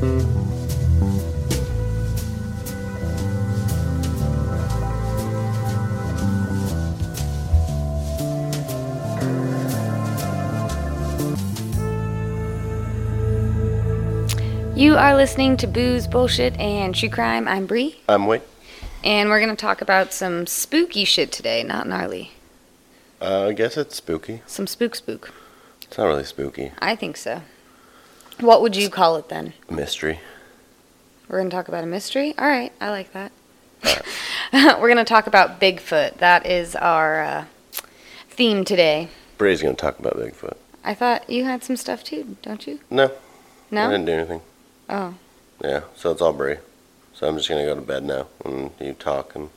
You are listening to Booze, Bullshit, and True Crime. I'm Bree, I'm Wade. and we're going to talk about some spooky shit today, not gnarly. Uh, I guess it's spooky. Some spook spook. It's not really spooky. I think so. What would you call it then? Mystery. We're going to talk about a mystery? All right, I like that. we're going to talk about Bigfoot. That is our uh, theme today. Bree's gonna talk about Bigfoot. I thought you had some stuff too, don't you? No, No? I didn't do anything. Oh. Yeah, so it's all Bree. So I'm just gonna go to bed now, and you talk and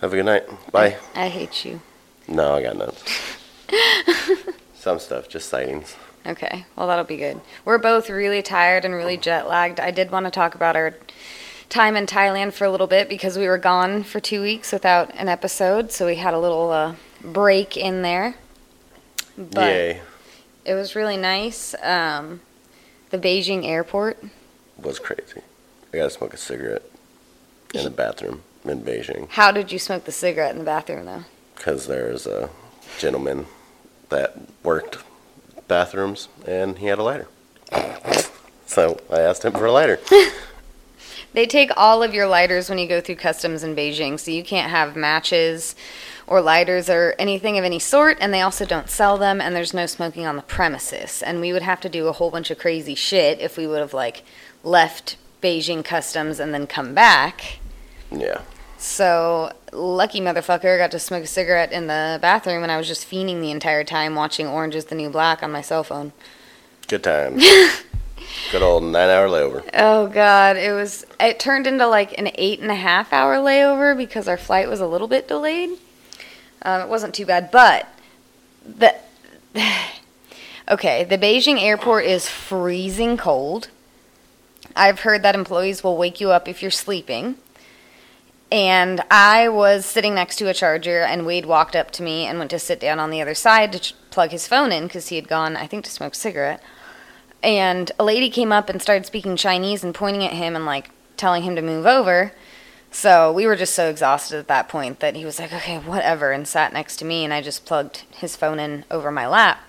have a good night. Bye. I hate you. No, I got none. Some stuff, just sightings. Okay, well, that'll be good. We're both really tired and really jet lagged. I did want to talk about our time in Thailand for a little bit because we were gone for two weeks without an episode, so we had a little uh, break in there. But Yay. it was really nice. Um, the Beijing airport. Was crazy. I gotta smoke a cigarette in the bathroom in Beijing How did you smoke the cigarette in the bathroom, though? because there's a gentleman that worked bathrooms and he had a lighter. So I asked him for a lighter. They take all of your lighters when you go through customs in Beijing, so you can't have matches or lighters or anything of any sort, and they also don't sell them, and there's no smoking on the premises. And we would have to do a whole bunch of crazy shit if we would have, like, left Beijing customs and then come back. Yeah. So, lucky motherfucker got to smoke a cigarette in the bathroom, and I was just fiending the entire time watching Orange is the New Black on my cell phone. Good times. Good old nine hour layover. Oh god, it was. It turned into like an eight and a half hour layover because our flight was a little bit delayed. Um, it wasn't too bad, but the okay, the Beijing airport is freezing cold. I've heard that employees will wake you up if you're sleeping. And I was sitting next to a charger, and Wade walked up to me and went to sit down on the other side to ch- plug his phone in because he had gone, I think, to smoke a cigarette and a lady came up and started speaking Chinese and pointing at him and like telling him to move over. So we were just so exhausted at that point that he was like, okay, whatever, and sat next to me, and I just plugged his phone in over my lap.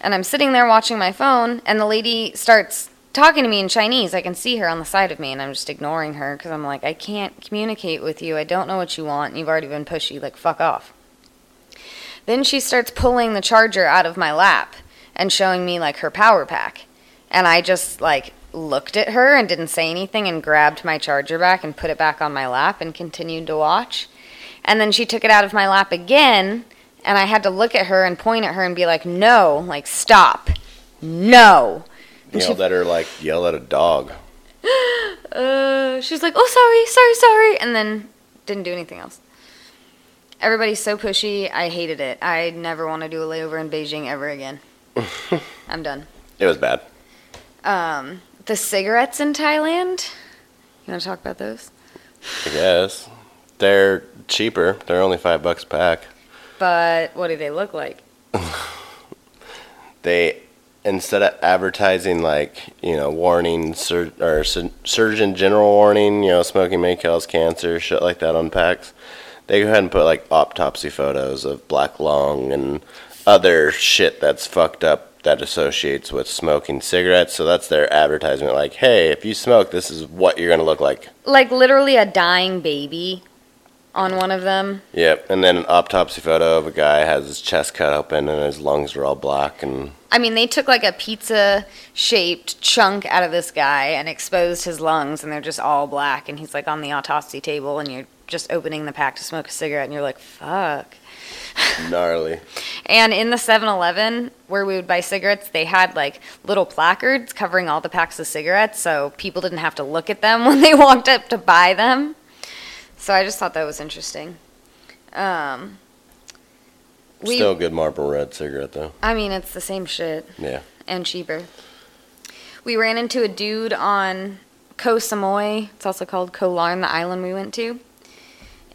And I'm sitting there watching my phone, and the lady starts talking to me in Chinese. I can see her on the side of me, and I'm just ignoring her because I'm like, I can't communicate with you. I don't know what you want, and you've already been pushy. Like, fuck off. Then she starts pulling the charger out of my lap and showing me like her power pack. And I just like looked at her and didn't say anything and grabbed my charger back and put it back on my lap and continued to watch. And then she took it out of my lap again and I had to look at her and point at her and be like, "No, like stop. No." She Yelled at her like yell at a dog. uh, she's like, "Oh, sorry, sorry, sorry," and then didn't do anything else. Everybody's so pushy. I hated it. I never want to do a layover in Beijing ever again. I'm done. It was bad. Um, the cigarettes in Thailand. You want to talk about those? I guess. They're cheaper. They're only five bucks a pack. But what do they look like? They instead of advertising like you know warning sur- or sur- surgeon general warning, you know smoking may cause cancer, shit like that on packs. They go ahead and put like autopsy photos of black lung and other shit that's fucked up that associates with smoking cigarettes. So that's their advertisement. Like, hey, if you smoke, this is what you're gonna look like. Like literally a dying baby on one of them. Yep. And then an autopsy photo of a guy has his chest cut open and his lungs are all black and I mean, they took like a pizza shaped chunk out of this guy and exposed his lungs, and they're just all black. And he's like on the autopsy table, and you're just opening the pack to smoke a cigarette, and you're like, fuck. gnarly. And in the 7 Eleven where we would buy cigarettes, they had like little placards covering all the packs of cigarettes so people didn't have to look at them when they walked up to buy them. So I just thought that was interesting. Um, we, Still a good Marlboro Red cigarette though. I mean, it's the same shit Yeah. and cheaper. We ran into a dude on Koh Samui. It's also called Koh Larn, the island we went to.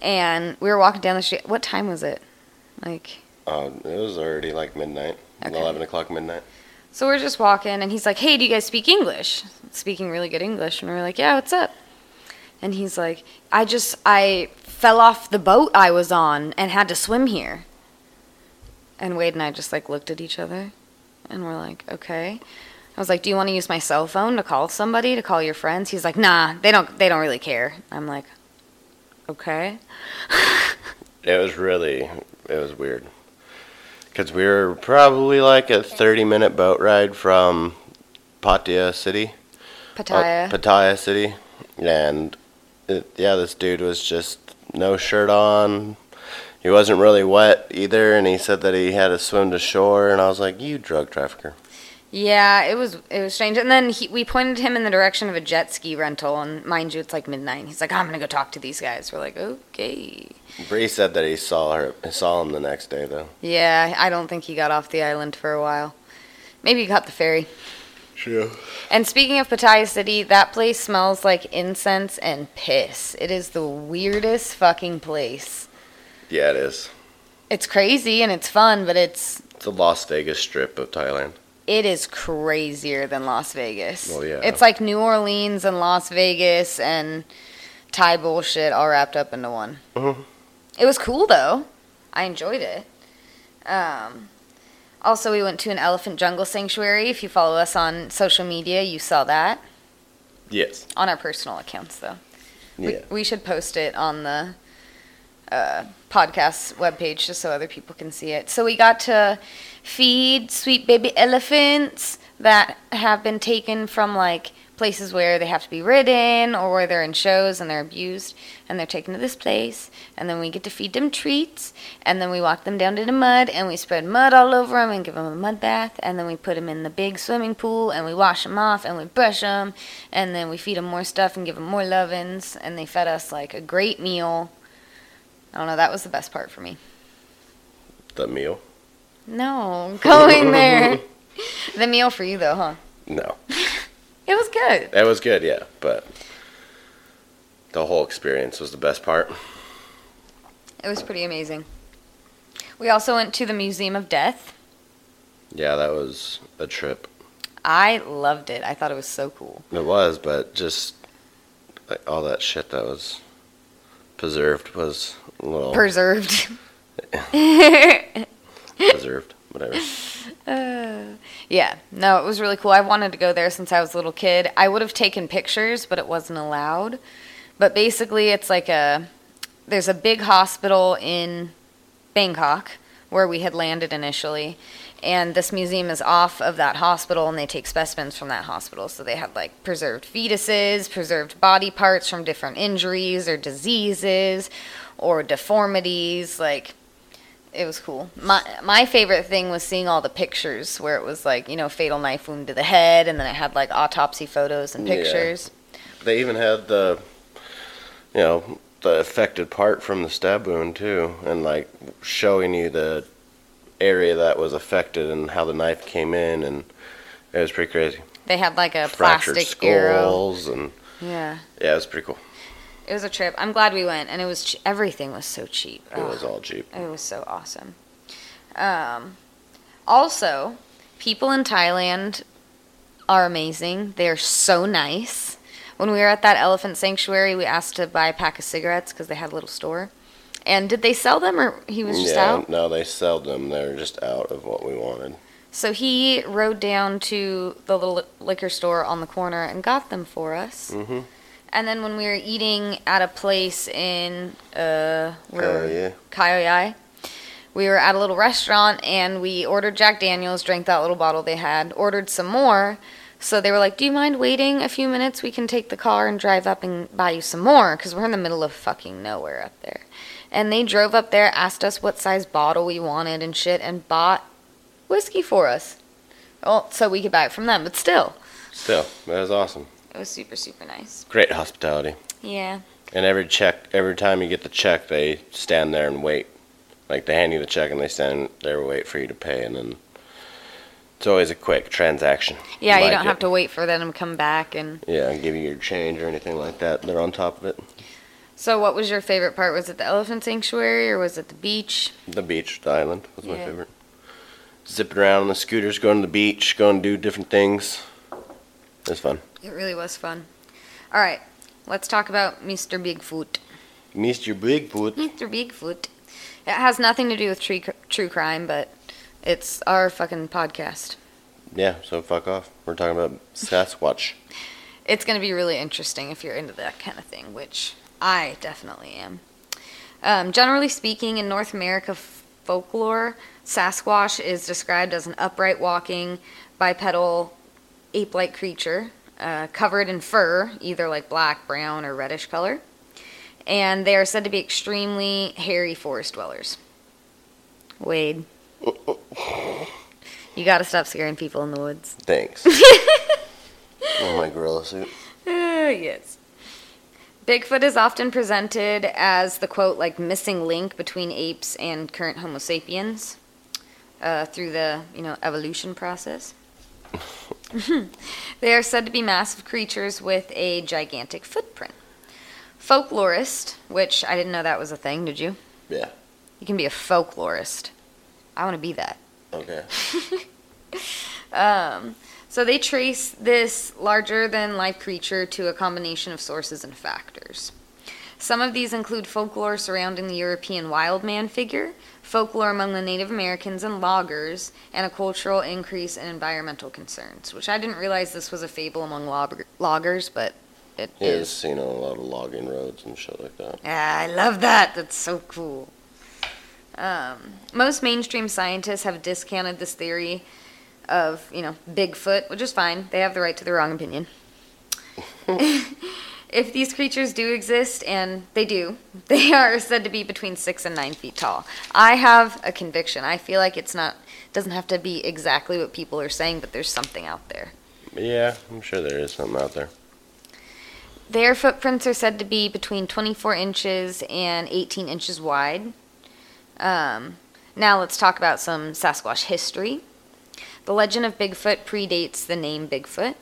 And we were walking down the street. What time was it? Like, Um, it was already like midnight, Okay. eleven o'clock midnight. So we're just walking, and he's like, "Hey, do you guys speak English?" Speaking really good English, and we're like, "Yeah, what's up?" And he's like, "I just I fell off the boat I was on and had to swim here." And Wade and I just like looked at each other, and we're like, "Okay." I was like, "Do you want to use my cell phone to call somebody to call your friends?" He's like, "Nah, they don't they don't really care." I'm like, "Okay." It was really, it was weird. Because we were probably like a 30 minute boat ride from Pattaya City. uh, Pattaya. Pattaya City. And it, yeah, this dude was just no shirt on. He wasn't really wet either, and he said that he had to swim to shore, and I was like, "You drug trafficker." Yeah, it was it was strange. And then he, we pointed him in the direction of a jet ski rental, and mind you, it's like midnight. He's like, "I'm gonna go talk to these guys." We're like, "Okay." Bree said that he saw her, saw him the next day though. Yeah, I don't think he got off the island for a while. Maybe he caught the ferry. Sure. And speaking of Pattaya City, that place smells like incense and piss. It is the weirdest fucking place. Yeah, it is. It's crazy and it's fun, but it's It's a Las Vegas strip of Thailand. it is crazier than Las Vegas. Well, yeah. It's like New Orleans and Las Vegas and Thai bullshit all wrapped up into one. Mhm. It was cool though. I enjoyed it. Um, also, we went to an elephant jungle sanctuary. If you follow us on social media, you saw that Yes. on our personal accounts though. We, Yeah. we should post it on the uh, podcast webpage just so other people can see it. So we got to feed sweet baby elephants that have been taken from like places where they have to be ridden or where they're in shows and they're abused and they're taken to this place. And then we get to feed them treats. And then we walk them down to the mud and we spread mud all over them and give them a mud bath. And then we put them in the big swimming pool and we wash them off and we brush them and then we feed them more stuff and give them more lovin's. And they fed us like a great meal i don't know that was the best part for me The meal? no going there the meal for you though huh No. it was good It was good, yeah, but the whole experience was the best part. it was pretty amazing we also went to the museum of death Yeah, that was a trip. i loved it i thought it was so cool It was, but just like all that shit that was preserved was a little preserved preserved, whatever. Uh, yeah, no, it was really cool. I wanted to go there since I was a little kid. I would have taken pictures, but it wasn't allowed. But basically, it's like a there's a big hospital in Bangkok where we had landed initially, and this museum is off of that hospital, and they take specimens from that hospital. So they had like preserved fetuses, preserved body parts from different injuries or diseases or deformities, like it was cool. My my favorite thing was seeing all the pictures where it was like you know fatal knife wound to the head, and then it had like autopsy photos and Yeah. pictures. They even had the, you know, the affected part from the stab wound too, and like showing you the area that was affected and how the knife came in, and it was pretty crazy. They had like a Fractured plastic arrow. skulls, and Yeah, yeah, it was pretty cool. it was a trip. I'm glad we went, and it was ch- everything was so cheap. It was all cheap. it was so awesome. Um, also, people in Thailand are amazing. They are so nice. When we were at that elephant sanctuary, we asked to buy a pack of cigarettes because they had a little store. And did they sell them, or he was just yeah, out? no, they sold them. They were just out of what we wanted. So he rode down to the little liquor store on the corner and got them for us. Mm-hmm. And then when we were eating at a place in uh, where Oh yeah. Khao Yai, we were at a little restaurant and we ordered Jack Daniels, drank that little bottle they had, ordered some more. So they were like, "Do you mind waiting a few minutes? We can take the car and drive up and buy you some more because we're in the middle of fucking nowhere up there." And they drove up there, asked us what size bottle we wanted and shit, and bought whiskey for us. Well, so we could buy it from them, but still, Still, that was awesome. it was super super nice. Great hospitality. Yeah. And every check, every time you get the check, they stand there and wait. Like they hand you the check and they stand there and wait for you to pay, and then it's always a quick transaction. Yeah, you Like don't it. have to wait for them to come back and Yeah, and give you your change or anything like that. They're on top of it. So, what was your favorite part? Was it the elephant sanctuary or was it the beach? The beach, the island was my Yeah. favorite. zipping around on the scooters, going to the beach, going to do different things. It was fun. It really was fun. All right, let's talk about Mr. Bigfoot. Mr. Bigfoot. Mr. Bigfoot. It has nothing to do with true, true crime, but it's our fucking podcast. Yeah, so fuck off. We're talking about Sasquatch. It's going to be really interesting if you're into that kind of thing, which I definitely am. Um, generally speaking, in North America f- folklore, Sasquatch is described as an upright walking, bipedal, ape like creature uh, covered in fur, either like black, brown, or reddish color. And they are said to be extremely hairy forest dwellers. Wade. You gotta stop scaring people in the woods. Thanks. oh, my gorilla suit. Uh, yes. Bigfoot is often presented as the quote, like missing link between apes and current Homo sapiens uh, through the, you know, evolution process. they are said to be massive creatures with a gigantic footprint. Folklorist, which I didn't know that was a thing, did you? Yeah. You can be a folklorist. I want to be that. Okay. Um, so they trace this larger than life creature to a combination of sources and factors. Some of these include folklore surrounding the European wild man figure, folklore among the Native Americans and loggers, and a cultural increase in environmental concerns, which I didn't realize this was a fable among log- loggers, but it He is. you know, a lot of logging roads and shit like that. Yeah, I love that. That's so cool. Um, most mainstream scientists have discounted this theory of, you know, Bigfoot, which is fine. They have the right to their wrong opinion. if these creatures do exist, and they do, they are said to be between six and nine feet tall. I have a conviction. I feel like it's not doesn't have to be exactly what people are saying, but there's something out there. Yeah, I'm sure there is something out there. Their footprints are said to be between 24 inches and 18 inches wide. Um, now let's talk about some Sasquatch history. The legend of Bigfoot predates the name Bigfoot.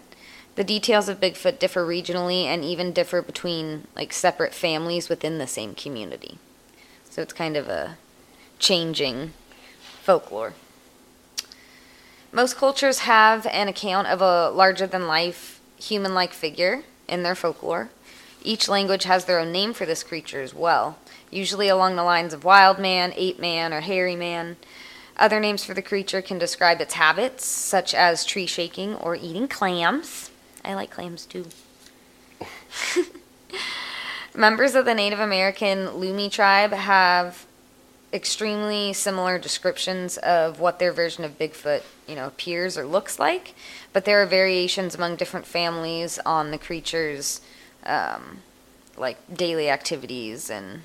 The details of Bigfoot differ regionally and even differ between like separate families within the same community. So it's kind of a changing folklore. Most cultures have an account of a larger than life human like figure in their folklore. Each language has their own name for this creature as well, usually along the lines of wild man, ape man, or hairy man. Other names for the creature can describe its habits, such as tree shaking or eating clams. I like clams too. Members of the Native American Lummi tribe have extremely similar descriptions of what their version of Bigfoot, you know, appears or looks like, but there are variations among different families on the creature's um, like daily activities and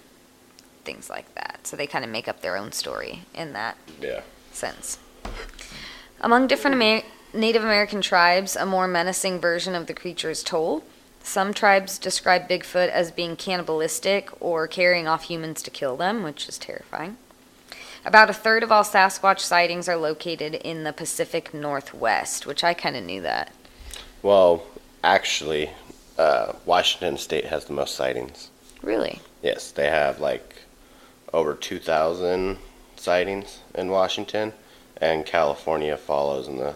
things like that. So they kind of make up their own story in that Yeah. sense. Among different Amer- Native American tribes, a more menacing version of the creature is told. Some tribes describe Bigfoot as being cannibalistic or carrying off humans to kill them, which is terrifying. About a third of all Sasquatch sightings are located in the Pacific Northwest, which I kind of knew that. Well, actually, uh, Washington State has the most sightings. Really? Yes, they have like over 2,000 sightings in Washington, and California follows in the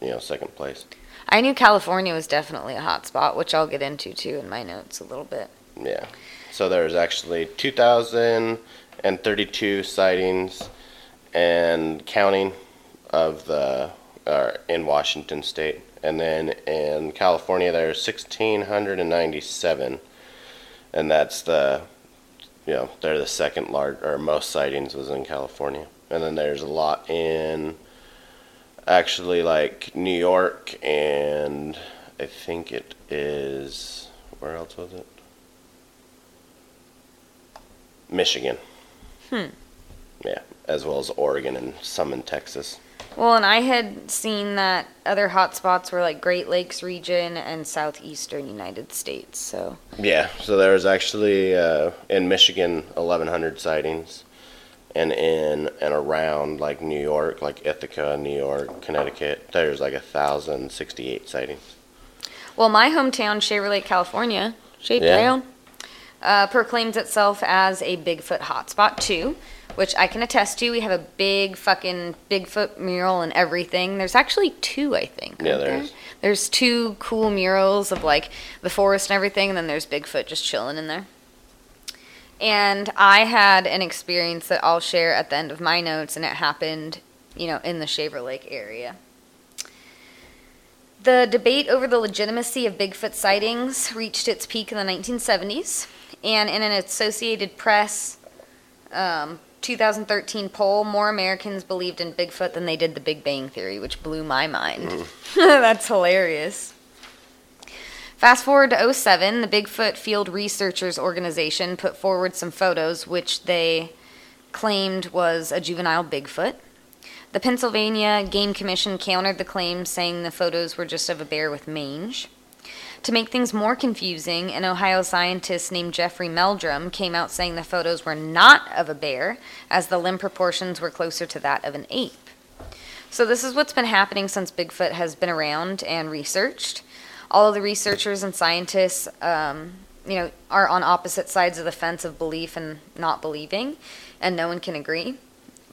you know second place. I knew California was definitely a hot spot, which I'll get into too in my notes a little bit. Yeah. So there's actually 2,032 sightings and counting of the uh, in Washington State, and then in California there's 1,697, and that's the you know they're the second large or most sightings was in California, and then there's a lot in actually like New York and I think it is where else was it? Michigan. Hmm. Yeah, as well as Oregon and some in Texas. Well, and I had seen that other hot spots were like Great Lakes region and southeastern United States. So Yeah, so there was actually uh, in Michigan 1,100 sightings, and in and around like New York, like Ithaca, New York, Connecticut, there's like 1,068 sightings. Well, my hometown, Shaver Lake, California, Shape Yeah. Down, uh, proclaims itself as a Bigfoot hotspot too. Which I can attest to. We have a big fucking Bigfoot mural and everything. There's actually two, I think. Yeah, aren't there there is. There's two cool murals of like the forest and everything, and then there's Bigfoot just chilling in there. And I had an experience that I'll share at the end of my notes, and it happened, you know, in the Shaver Lake area. The debate over the legitimacy of Bigfoot sightings reached its peak in the 1970s, and in an Associated Press um, 2013 poll, more Americans believed in Bigfoot than they did the Big Bang Theory, which blew my mind. Mm. That's hilarious. Fast forward to 07, the Bigfoot Field Researchers Organization put forward some photos which they claimed was a juvenile Bigfoot. The Pennsylvania Game Commission countered the claim, saying the photos were just of a bear with mange. To make things more confusing, an Ohio scientist named Jeffrey Meldrum came out saying the photos were not of a bear, as the limb proportions were closer to that of an ape. So, this is what's been happening since Bigfoot has been around and researched. All of the researchers and scientists, um, you know, are on opposite sides of the fence of belief and not believing, and no one can agree.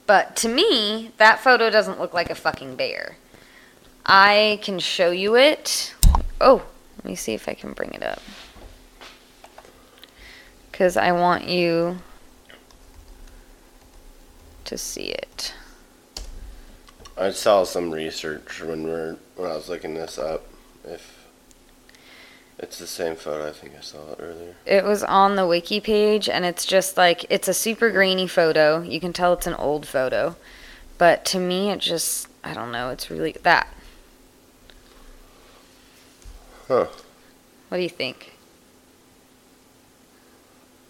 But to me, that photo doesn't look like a fucking bear. I can show you it. Oh, let me see if I can bring it up. Because I want you to see it. I saw some research when we were when I was looking this up. If it's the same photo, I think I saw it earlier. It was on the wiki page, and it's just like it's a super grainy photo. You can tell it's an old photo, but to me, it just I don't know. It's really that. Huh? What do you think?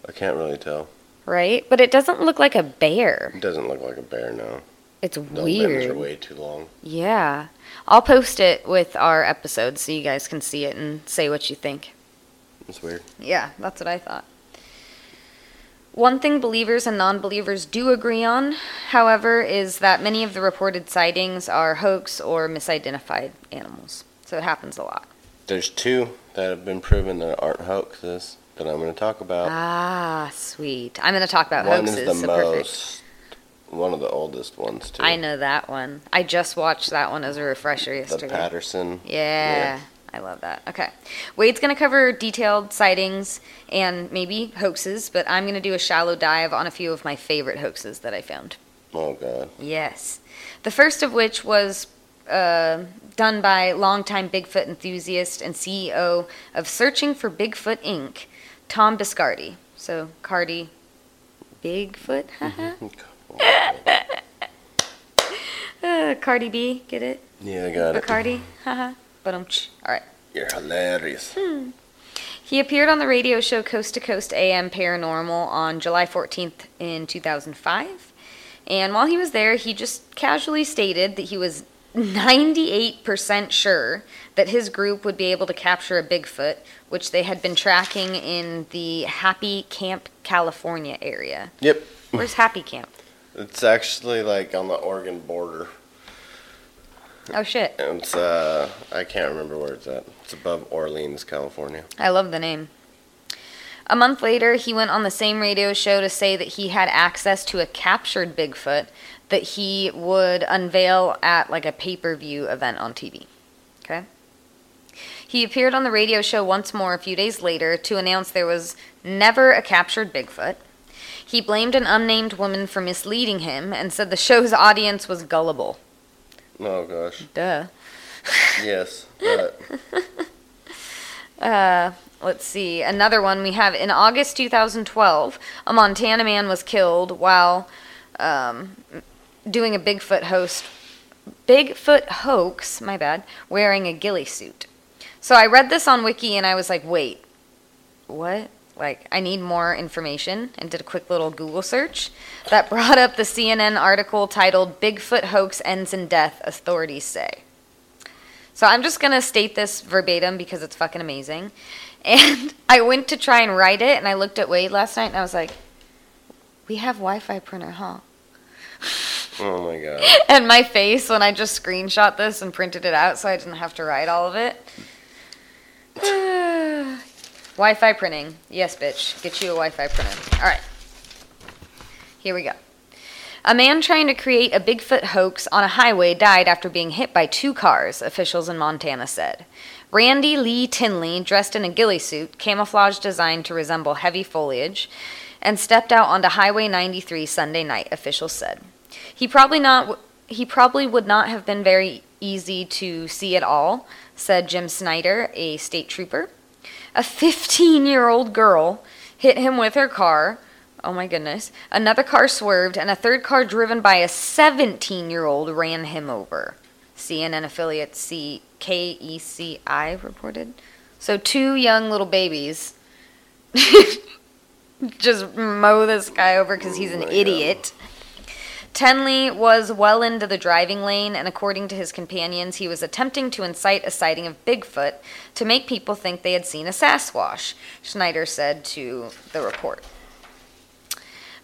I can't really tell. Right, but it doesn't look like a bear. It doesn't look like a bear now. It's The limbs weird. are way too long. Yeah. I'll post it with our episode so you guys can see it and say what you think. It's weird. Yeah, that's what I thought. One thing believers and non believers do agree on, however, is that many of the reported sightings are hoax or misidentified animals. So it happens a lot. There's two that have been proven that aren't hoaxes that I'm going to talk about. Ah, sweet. I'm going to talk about one hoaxes. is the so perfect. most, one of the oldest ones too. I know that one. I just watched that one as a refresher yesterday. The. Patterson. Yeah, I love that. Okay. Wade's going to cover detailed sightings and maybe hoaxes, but I'm going to do a shallow dive on a few of my favorite hoaxes that I found. Oh god. Yes. The first of which was uh, done by longtime Bigfoot enthusiast and CEO of Searching for Bigfoot Inc., Tom Biscardi. So, Cardi, Bigfoot? uh, Cardi B, get it? yeah, I got it. Bacardi? Haha. But um, all right. You're hilarious. Hmm. He appeared on the radio show Coast to Coast AM Paranormal on July 14th in 2005. And while he was there, he just casually stated that he was 98% sure that his group would be able to capture a Bigfoot, which they had been tracking in the Happy Camp, California area. Yep. Where's Happy Camp? It's actually like on the Oregon border. Oh shit. It's uh I can't remember where it's at. It's above Orleans, California. I love the name. A month later, he went on the same radio show to say that he had access to a captured Bigfoot that he would unveil at like a pay per view event on TV. Okay? He appeared on the radio show once more a few days later to announce there was never a captured Bigfoot. He blamed an unnamed woman for misleading him and said the show's audience was gullible. Oh gosh. Duh. Yes. Uh, let's see. Another one we have in August 2012, a Montana man was killed while um, doing a Bigfoot host, Bigfoot hoax. My bad. Wearing a ghillie suit. So I read this on Wiki and I was like, wait, what? Like, I need more information and did a quick little Google search that brought up the CNN article titled Bigfoot Hoax Ends in Death, Authorities Say. So I'm just going to state this verbatim because it's fucking amazing. And I went to try and write it and I looked at Wade last night and I was like, we have Wi Fi printer, huh? oh my god. And my face when I just screenshot this and printed it out so I didn't have to write all of it. wi Fi printing. Yes, bitch. Get you a Wi Fi printer. All right. Here we go. A man trying to create a Bigfoot hoax on a highway died after being hit by two cars, officials in Montana said. Randy Lee Tenley, dressed in a ghillie suit, camouflage designed to resemble heavy foliage, and stepped out onto Highway 93 Sunday night, officials said. He probably not he probably would not have been very easy to see at all, said Jim Schneider, a state trooper. A 15-year-old girl hit him with her car. Oh my goodness. Another car swerved and a third car driven by a 17-year-old ran him over. CNN affiliate CKECI reported. So two young little babies just mow this guy over because he's an Oh my God. Tenley was well into the driving lane, and according to his companions, he was attempting to incite a sighting of Bigfoot to make people think they had seen a Sasquatch, Schneider said to the report.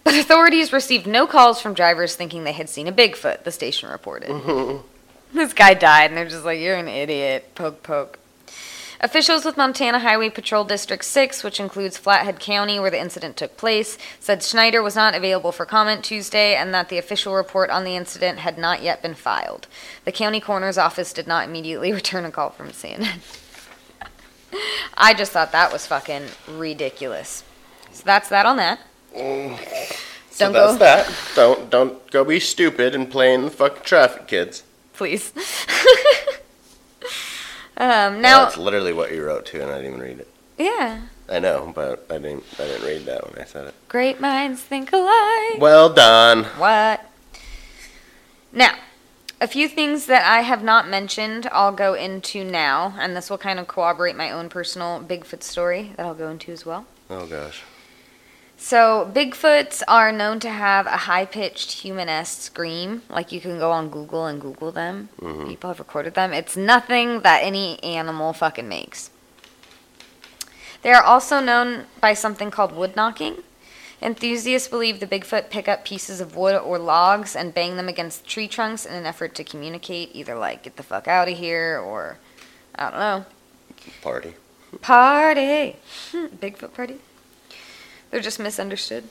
But authorities received no calls from drivers thinking they had seen a Bigfoot, the station reported. This guy died, and they're just like, you're an idiot. Poke, poke. Officials with Montana Highway Patrol District 6, which includes Flathead County, where the incident took place, said Schneider was not available for comment Tuesday and that the official report on the incident had not yet been filed. The county coroner's office did not immediately return a call from CNN. I just thought that was fucking ridiculous. So that's that on that. Mm. So Don't that's go, that. Don't don't go be stupid and play in the fucking traffic, kids. please. um, now, That's literally what you wrote too, and I didn't even read it. yeah. I know, but I didn't. I didn't read that when I said it. Great minds think alike. Well done. What? Now, a few things that I have not mentioned, I'll go into now, and this will kind of corroborate my own personal Bigfoot story that I'll go into as well. Oh gosh. So, Bigfoots are known to have a high pitched human esque scream. Like, you can go on Google and Google them. Mhm. People have recorded them. It's nothing that any animal fucking makes. They are also known by something called wood knocking. Enthusiasts believe the Bigfoot pick up pieces of wood or logs and bang them against tree trunks in an effort to communicate, either like, get the fuck out of here, or, I don't know, Party. party. Bigfoot party. They're just misunderstood.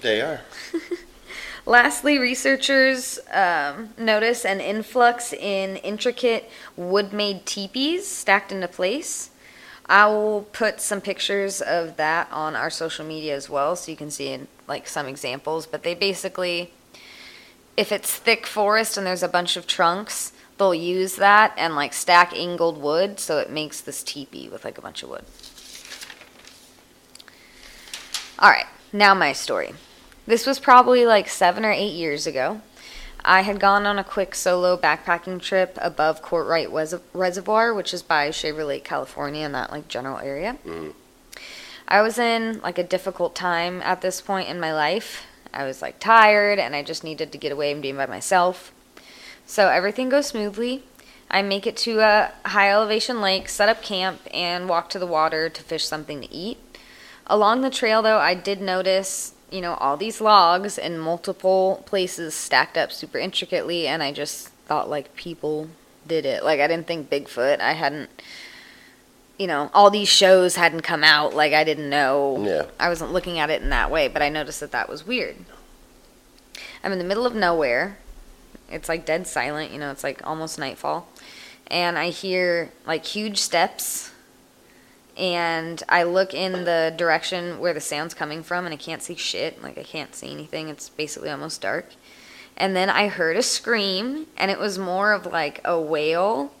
They are. Lastly, researchers um, notice an influx in intricate wood made teepees stacked into place. I will put some pictures of that on our social media as well so you can see like some examples. But they basically, if it's thick forest and there's a bunch of trunks, they'll use that and like stack angled wood so it makes this teepee with like a bunch of wood. All right, now my story. This was probably like seven or eight years ago. I had gone on a quick solo backpacking trip above Courtright Wes- Reservoir, which is by Shaver Lake, California, in that like general area. Mhm. I was in like a difficult time at this point in my life. I was like tired and I just needed to get away and be by myself. So everything goes smoothly. I make it to a high elevation lake, set up camp, and walk to the water to fish something to eat. Along the trail, though, I did notice, you know, all these logs in multiple places stacked up super intricately, and I just thought, like, people did it. Like, I didn't think Bigfoot. I hadn't, you know, all these shows hadn't come out. Like, I didn't know. Yeah. I wasn't looking at it in that way, but I noticed that that was weird. I'm in the middle of nowhere. It's like dead silent, you know, it's like almost nightfall. And I hear like huge steps and I look in the direction where the sound's coming from, and I can't see shit. Like, I can't see anything. It's basically almost dark. And then I heard a scream, and it was more of like a wail.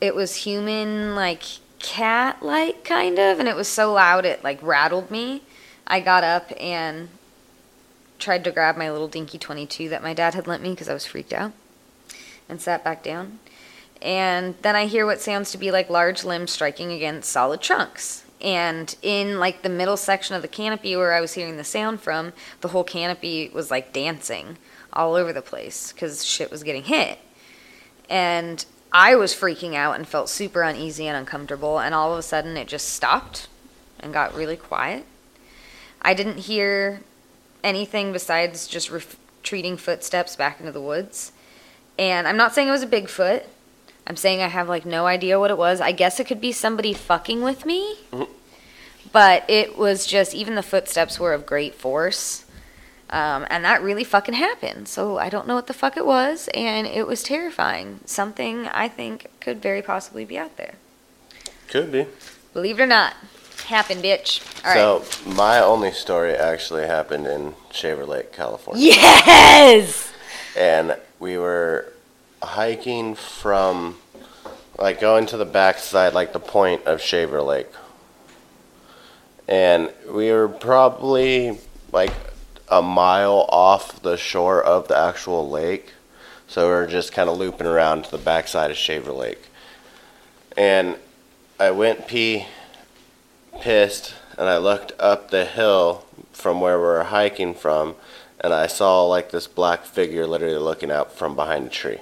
It was human, like cat like, kind of, and it was so loud it like rattled me. I got up and tried to grab my little dinky 22 that my dad had lent me because I was freaked out and sat back down and then I hear what sounds to be like large limbs striking against solid trunks. And in like the middle section of the canopy where I was hearing the sound from, the whole canopy was like dancing all over the place because shit was getting hit. And I was freaking out and felt super uneasy and uncomfortable. And all of a sudden it just stopped and got really quiet. I didn't hear anything besides just retreating footsteps back into the woods. And I'm not saying it was a Bigfoot. I'm saying I have like no idea what it was. I guess it could be somebody fucking with me. Mhm. But it was just even the footsteps were of great force. Um, and that really fucking happened. So I don't know what the fuck it was, and it was terrifying. Something I think could very possibly be out there. Could be. Believe it or not, happened, bitch. All right. so my only story actually happened in Shaver Lake, California. Yes. and we were hiking from like going to the backside like the point of shaver lake. And we were probably like a mile off the shore of the actual lake. So we were just kind of looping around to the backside of shaver lake. And i went pee pissed and i looked up the hill from where we were hiking from and I saw like this black figure literally looking out from behind a tree.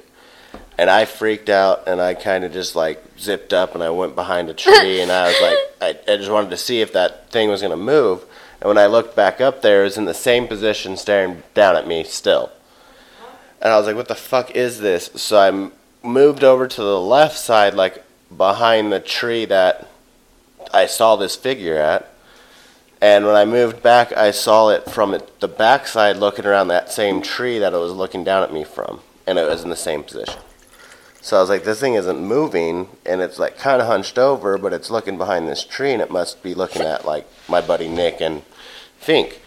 And I freaked out and I kind of just like zipped up and I went behind a tree and I was like, I, I just wanted to see if that thing was going to move. And when I looked back up there, it was in the same position staring down at me still. And I was like, what the fuck is this? So I moved over to the left side, like behind the tree that I saw this figure at. And when I moved back, I saw it from it, the backside looking around that same tree that it was looking down at me from. And it was in the same position. So I was like, this thing isn't moving. And it's like kind of hunched over, but it's looking behind this tree. And it must be looking at like my buddy Nick and Fink.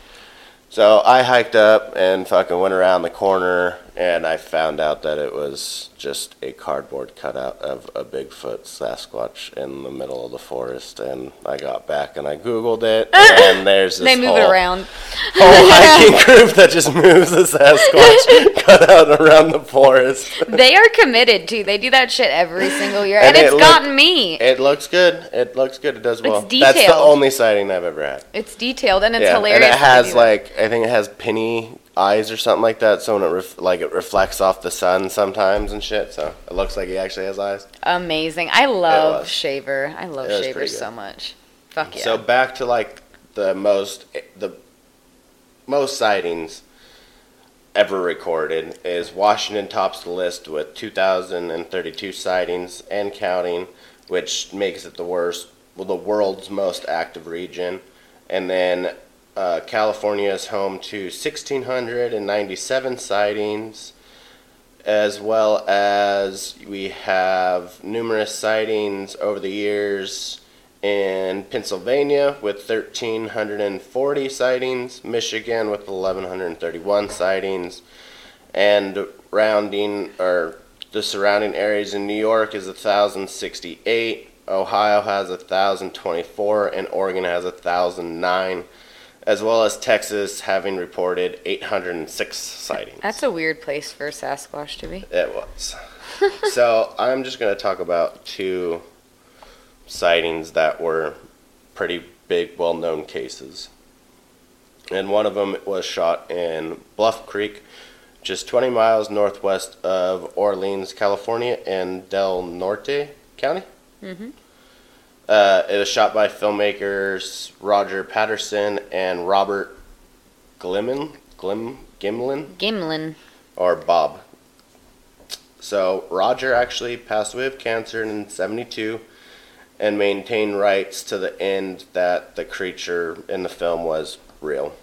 So I hiked up and fucking went around the corner. And I found out that it was just a cardboard cutout of a Bigfoot Sasquatch in the middle of the forest. And I got back and I Googled it. And there's this They move whole, it around. whole hiking group that just moves the Sasquatch cutout around the forest. They are committed to. They do that shit every single year, and, And it it's look- gotten me. It looks good. It looks good. It does well. It's detailed. That's the only sighting I've ever had. It's detailed and it's yeah, hilarious. and it has like I think it has penny eyes or something like that. So when it ref- like it reflects off the sun sometimes and shit. So it looks like he actually has eyes. amazing. I love. Shaver. I love It was Shaver pretty so good. much. Fuck yeah. So back to like the most the most sightings ever recorded is Washington tops the list with 2,032 sightings and counting, which makes it the worst, well, the world's most active region. And then uh, California is home to 1,697 sightings, as well as we have numerous sightings over the years in Pennsylvania with 1,340 sightings, Michigan with 1,131 sightings, and rounding or the surrounding areas in New York is 1,068, Ohio has 1,024, and Oregon has 1,009, as well as Texas having reported 806 sightings. That's a weird place for a Sasquatch to be. It was. so I'm just going to talk about two sightings that were pretty big, well known cases. And one of them was shot in Bluff Creek, just 20 miles northwest of Orleans, California, in Del Norte County. Mm-hmm. Uh, it was shot by filmmakers Roger Patterson and Robert Glimmin, Glim, Gimlin Gimlin. or Bob. So Roger actually passed away of cancer in 72 and maintained rights to the end that the creature in the film was real.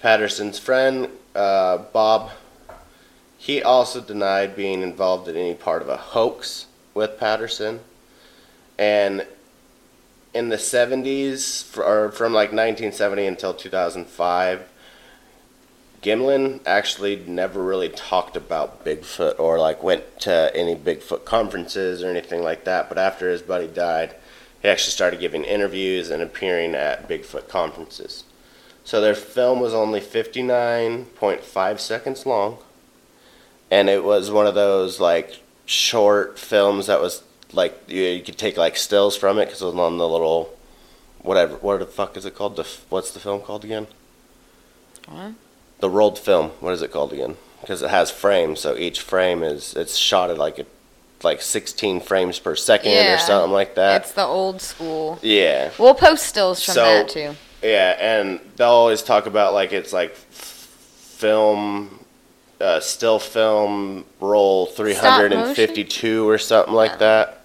Patterson's friend, uh, Bob, he also denied being involved in any part of a hoax with Patterson. And in the 70s, fr- or from like 1970 until 2005, Gimlin actually never really talked about Bigfoot or like went to any Bigfoot conferences or anything like that. But after his buddy died, he actually started giving interviews and appearing at Bigfoot conferences. So their film was only 59.5 seconds long. And it was one of those like short films that was like you, you could take like stills from it because it was on the little whatever. What the fuck is it called? The what's the film called again? What? the rolled film. What is it called again? Because it has frames, so each frame is it's shot at like a, like 16 frames per second Yeah. or something like that. It's the old school. yeah, We'll post stills from So- that too. yeah, and they'll always talk about like it's like f- film, uh, still film roll 352 or something like that.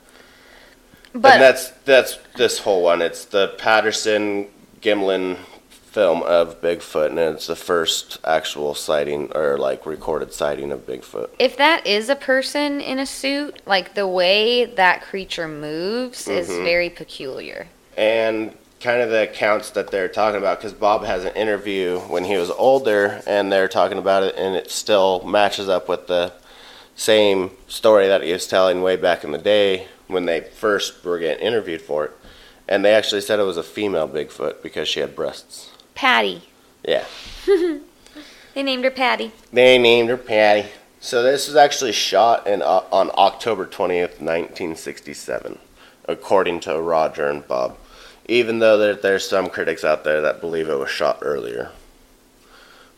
But and that's that's this whole one. It's the Patterson Gimlin film of Bigfoot, and it's the first actual sighting or like recorded sighting of Bigfoot. If that is a person in a suit, like the way that creature moves is Mhm. very peculiar. and kind of the accounts that they're talking about because bob has an interview when he was older and they're talking about it and it still matches up with the same story that he was telling way back in the day when they first were getting interviewed for it and they actually said it was a female bigfoot because she had breasts Patty. yeah They named her Patty. they named her patty so this was actually shot in uh, on october 20th 1967 according to roger and bob even though there, there's some critics out there that believe it was shot earlier,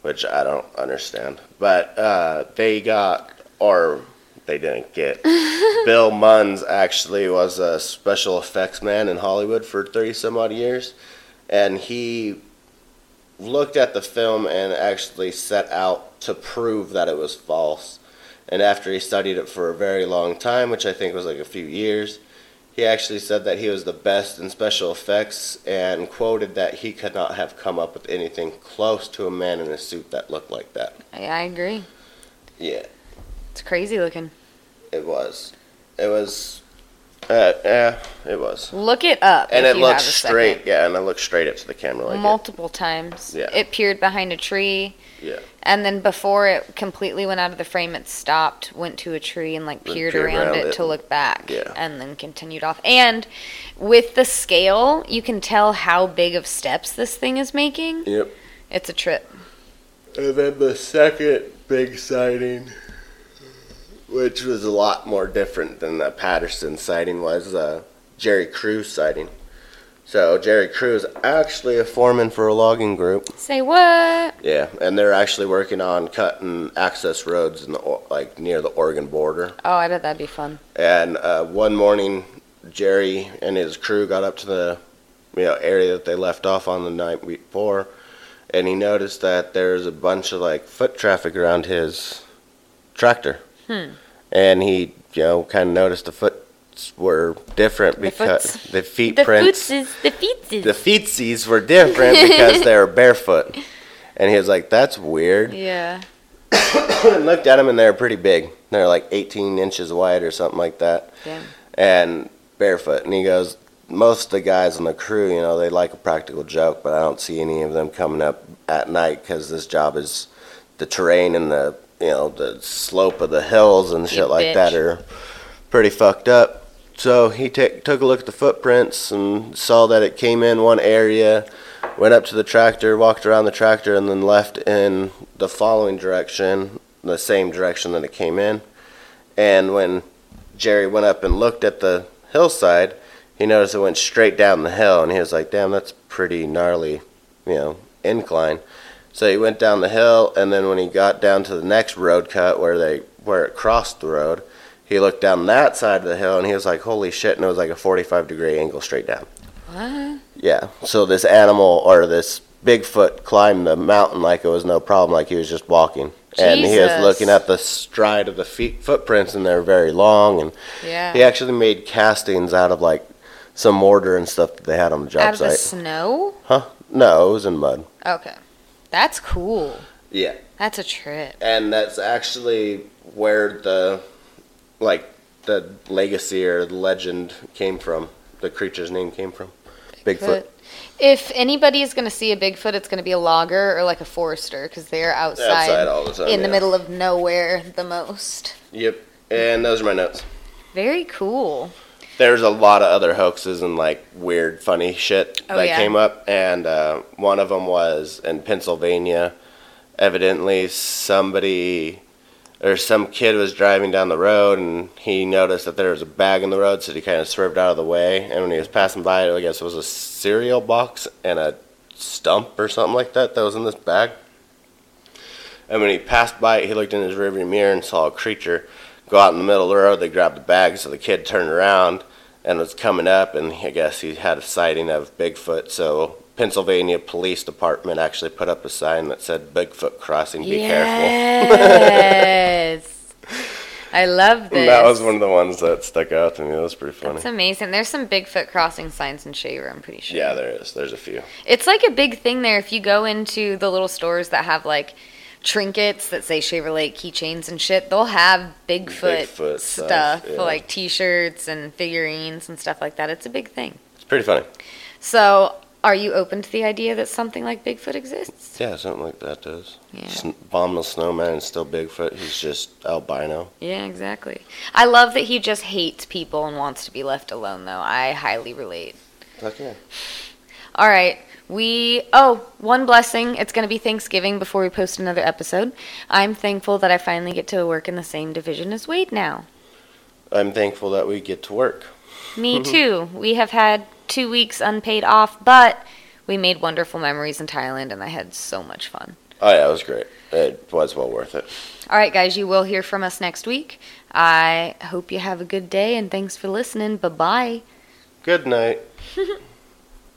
which I don't understand. But uh, they got, or they didn't get. Bill Munns actually was a special effects man in Hollywood for 30 some odd years, and he looked at the film and actually set out to prove that it was false. And after he studied it for a very long time, which I think was like a few years, he actually said that he was the best in special effects and quoted that he could not have come up with anything close to a man in a suit that looked like that. I, I agree. Yeah, It's crazy looking. it was. It was. Uh, yeah, it was. Look it up. And if it you looked have a straight. second. Yeah, and it looked straight up to the camera like Multiple times. Yeah. It peered behind a tree. Yeah. And then before it completely went out of the frame, it stopped, went to a tree, and like peered, peered around, around it, it. to look back. Yeah. And then continued off. And with the scale, you can tell how big of steps this thing is making. Yep. It's a trip. And then the second big sighting, which was a lot more different than the Patterson sighting, was the Jerry Crew's sighting. So Jerry Crew is actually a foreman for a logging group. Say what? Yeah, and they're actually working on cutting access roads in the like near the Oregon border. Oh, I bet that'd be fun. And uh, one morning, Jerry and his crew got up to the you know area that they left off on the night before, and he noticed that there's a bunch of like foot traffic around his tractor. Hmm. And he you know kind of noticed the foot were different because foots. the feet The prints footses, the feetses. the feetsies were different because they were barefoot. And he was like, "That's weird." yeah. and looked at them, and they were pretty big. They're like 18 inches wide or something like that, Damn. and barefoot. And he goes, "Most of the guys on the crew, you know, they like a practical joke, but I don't see any of them coming up at night because this job is the terrain and the you know the slope of the hills and shit You like that are pretty fucked up." So he ta- took a look at the footprints and saw that it came in one area, went up to the tractor, walked around the tractor, and then left in the following direction, the same direction that it came in. And when Jerry went up and looked at the hillside, he noticed it went straight down the hill, and he was like, "Damn, that's pretty gnarly, you know, incline." So he went down the hill, and then when he got down to the next road cut where they where it crossed the road, he looked down that side of the hill, and he was like, "Holy shit!" And it was like a forty-five degree angle straight down. What? Yeah. So this animal or this Bigfoot climbed the mountain like it was no problem, like he was just walking. And he was looking at the stride of the feet footprints, and they're very long. And Yeah. he actually made castings out of like some mortar and stuff that they had on the job Out of the site. snow? Huh? No, it was in mud. Okay. That's cool. Yeah. That's a trip. And that's actually where the like the legacy or the legend came from. The creature's name came from. Bigfoot. But if anybody is going to see a Bigfoot, it's going to be a logger or like a forester because they're outside, Outside all the time. in the middle of nowhere the most. Yep. And those are my notes. Very cool. There's a lot of other hoaxes and like weird funny shit Oh, that yeah. came up and uh, one of them was in pennsylvania evidently somebody or some kid was driving down the road and he noticed that there was a bag in the road so he kind of swerved out of the way and when he was passing by it, i guess it was a cereal box and a stump or something like that that was in this bag and when he passed by he looked in his rearview mirror and saw a creature go out in the middle of the road. They grabbed the bag, so the kid turned around and was coming up, and I guess he had a sighting of Bigfoot. So Pennsylvania Police Department actually put up a sign that said "Bigfoot crossing, be careful." yes. I love this. That was one of the ones that stuck out to me. That was pretty funny. That's amazing. There's some Bigfoot crossing signs in Shaver, I'm pretty sure. Yeah, there is. There's a few. It's like a big thing there if you go into the little stores that have like trinkets that say Shaver Lake keychains and shit. They'll have Bigfoot, Bigfoot stuff, yeah. like t-shirts and figurines and stuff like that. It's a big thing. It's pretty funny. So, are you open to the idea that something like Bigfoot exists? Yeah, something like that does. Yeah. Sn- Abominable Snowman is still Bigfoot. He's just albino. Yeah, exactly. I love that he just hates people and wants to be left alone though. I highly relate. Fuck yeah. All right. We oh, one blessing. It's going to be Thanksgiving before we post another episode. I'm thankful that I finally get to work in the same division as Wade now. I'm thankful that we get to work. Me too. We have had 2 weeks unpaid off, but we made wonderful memories in Thailand and I had so much fun. Oh yeah, it was great. It was well worth it. All right, guys, you will hear from us next week. I hope you have a good day and thanks for listening. Bye-bye. Good night.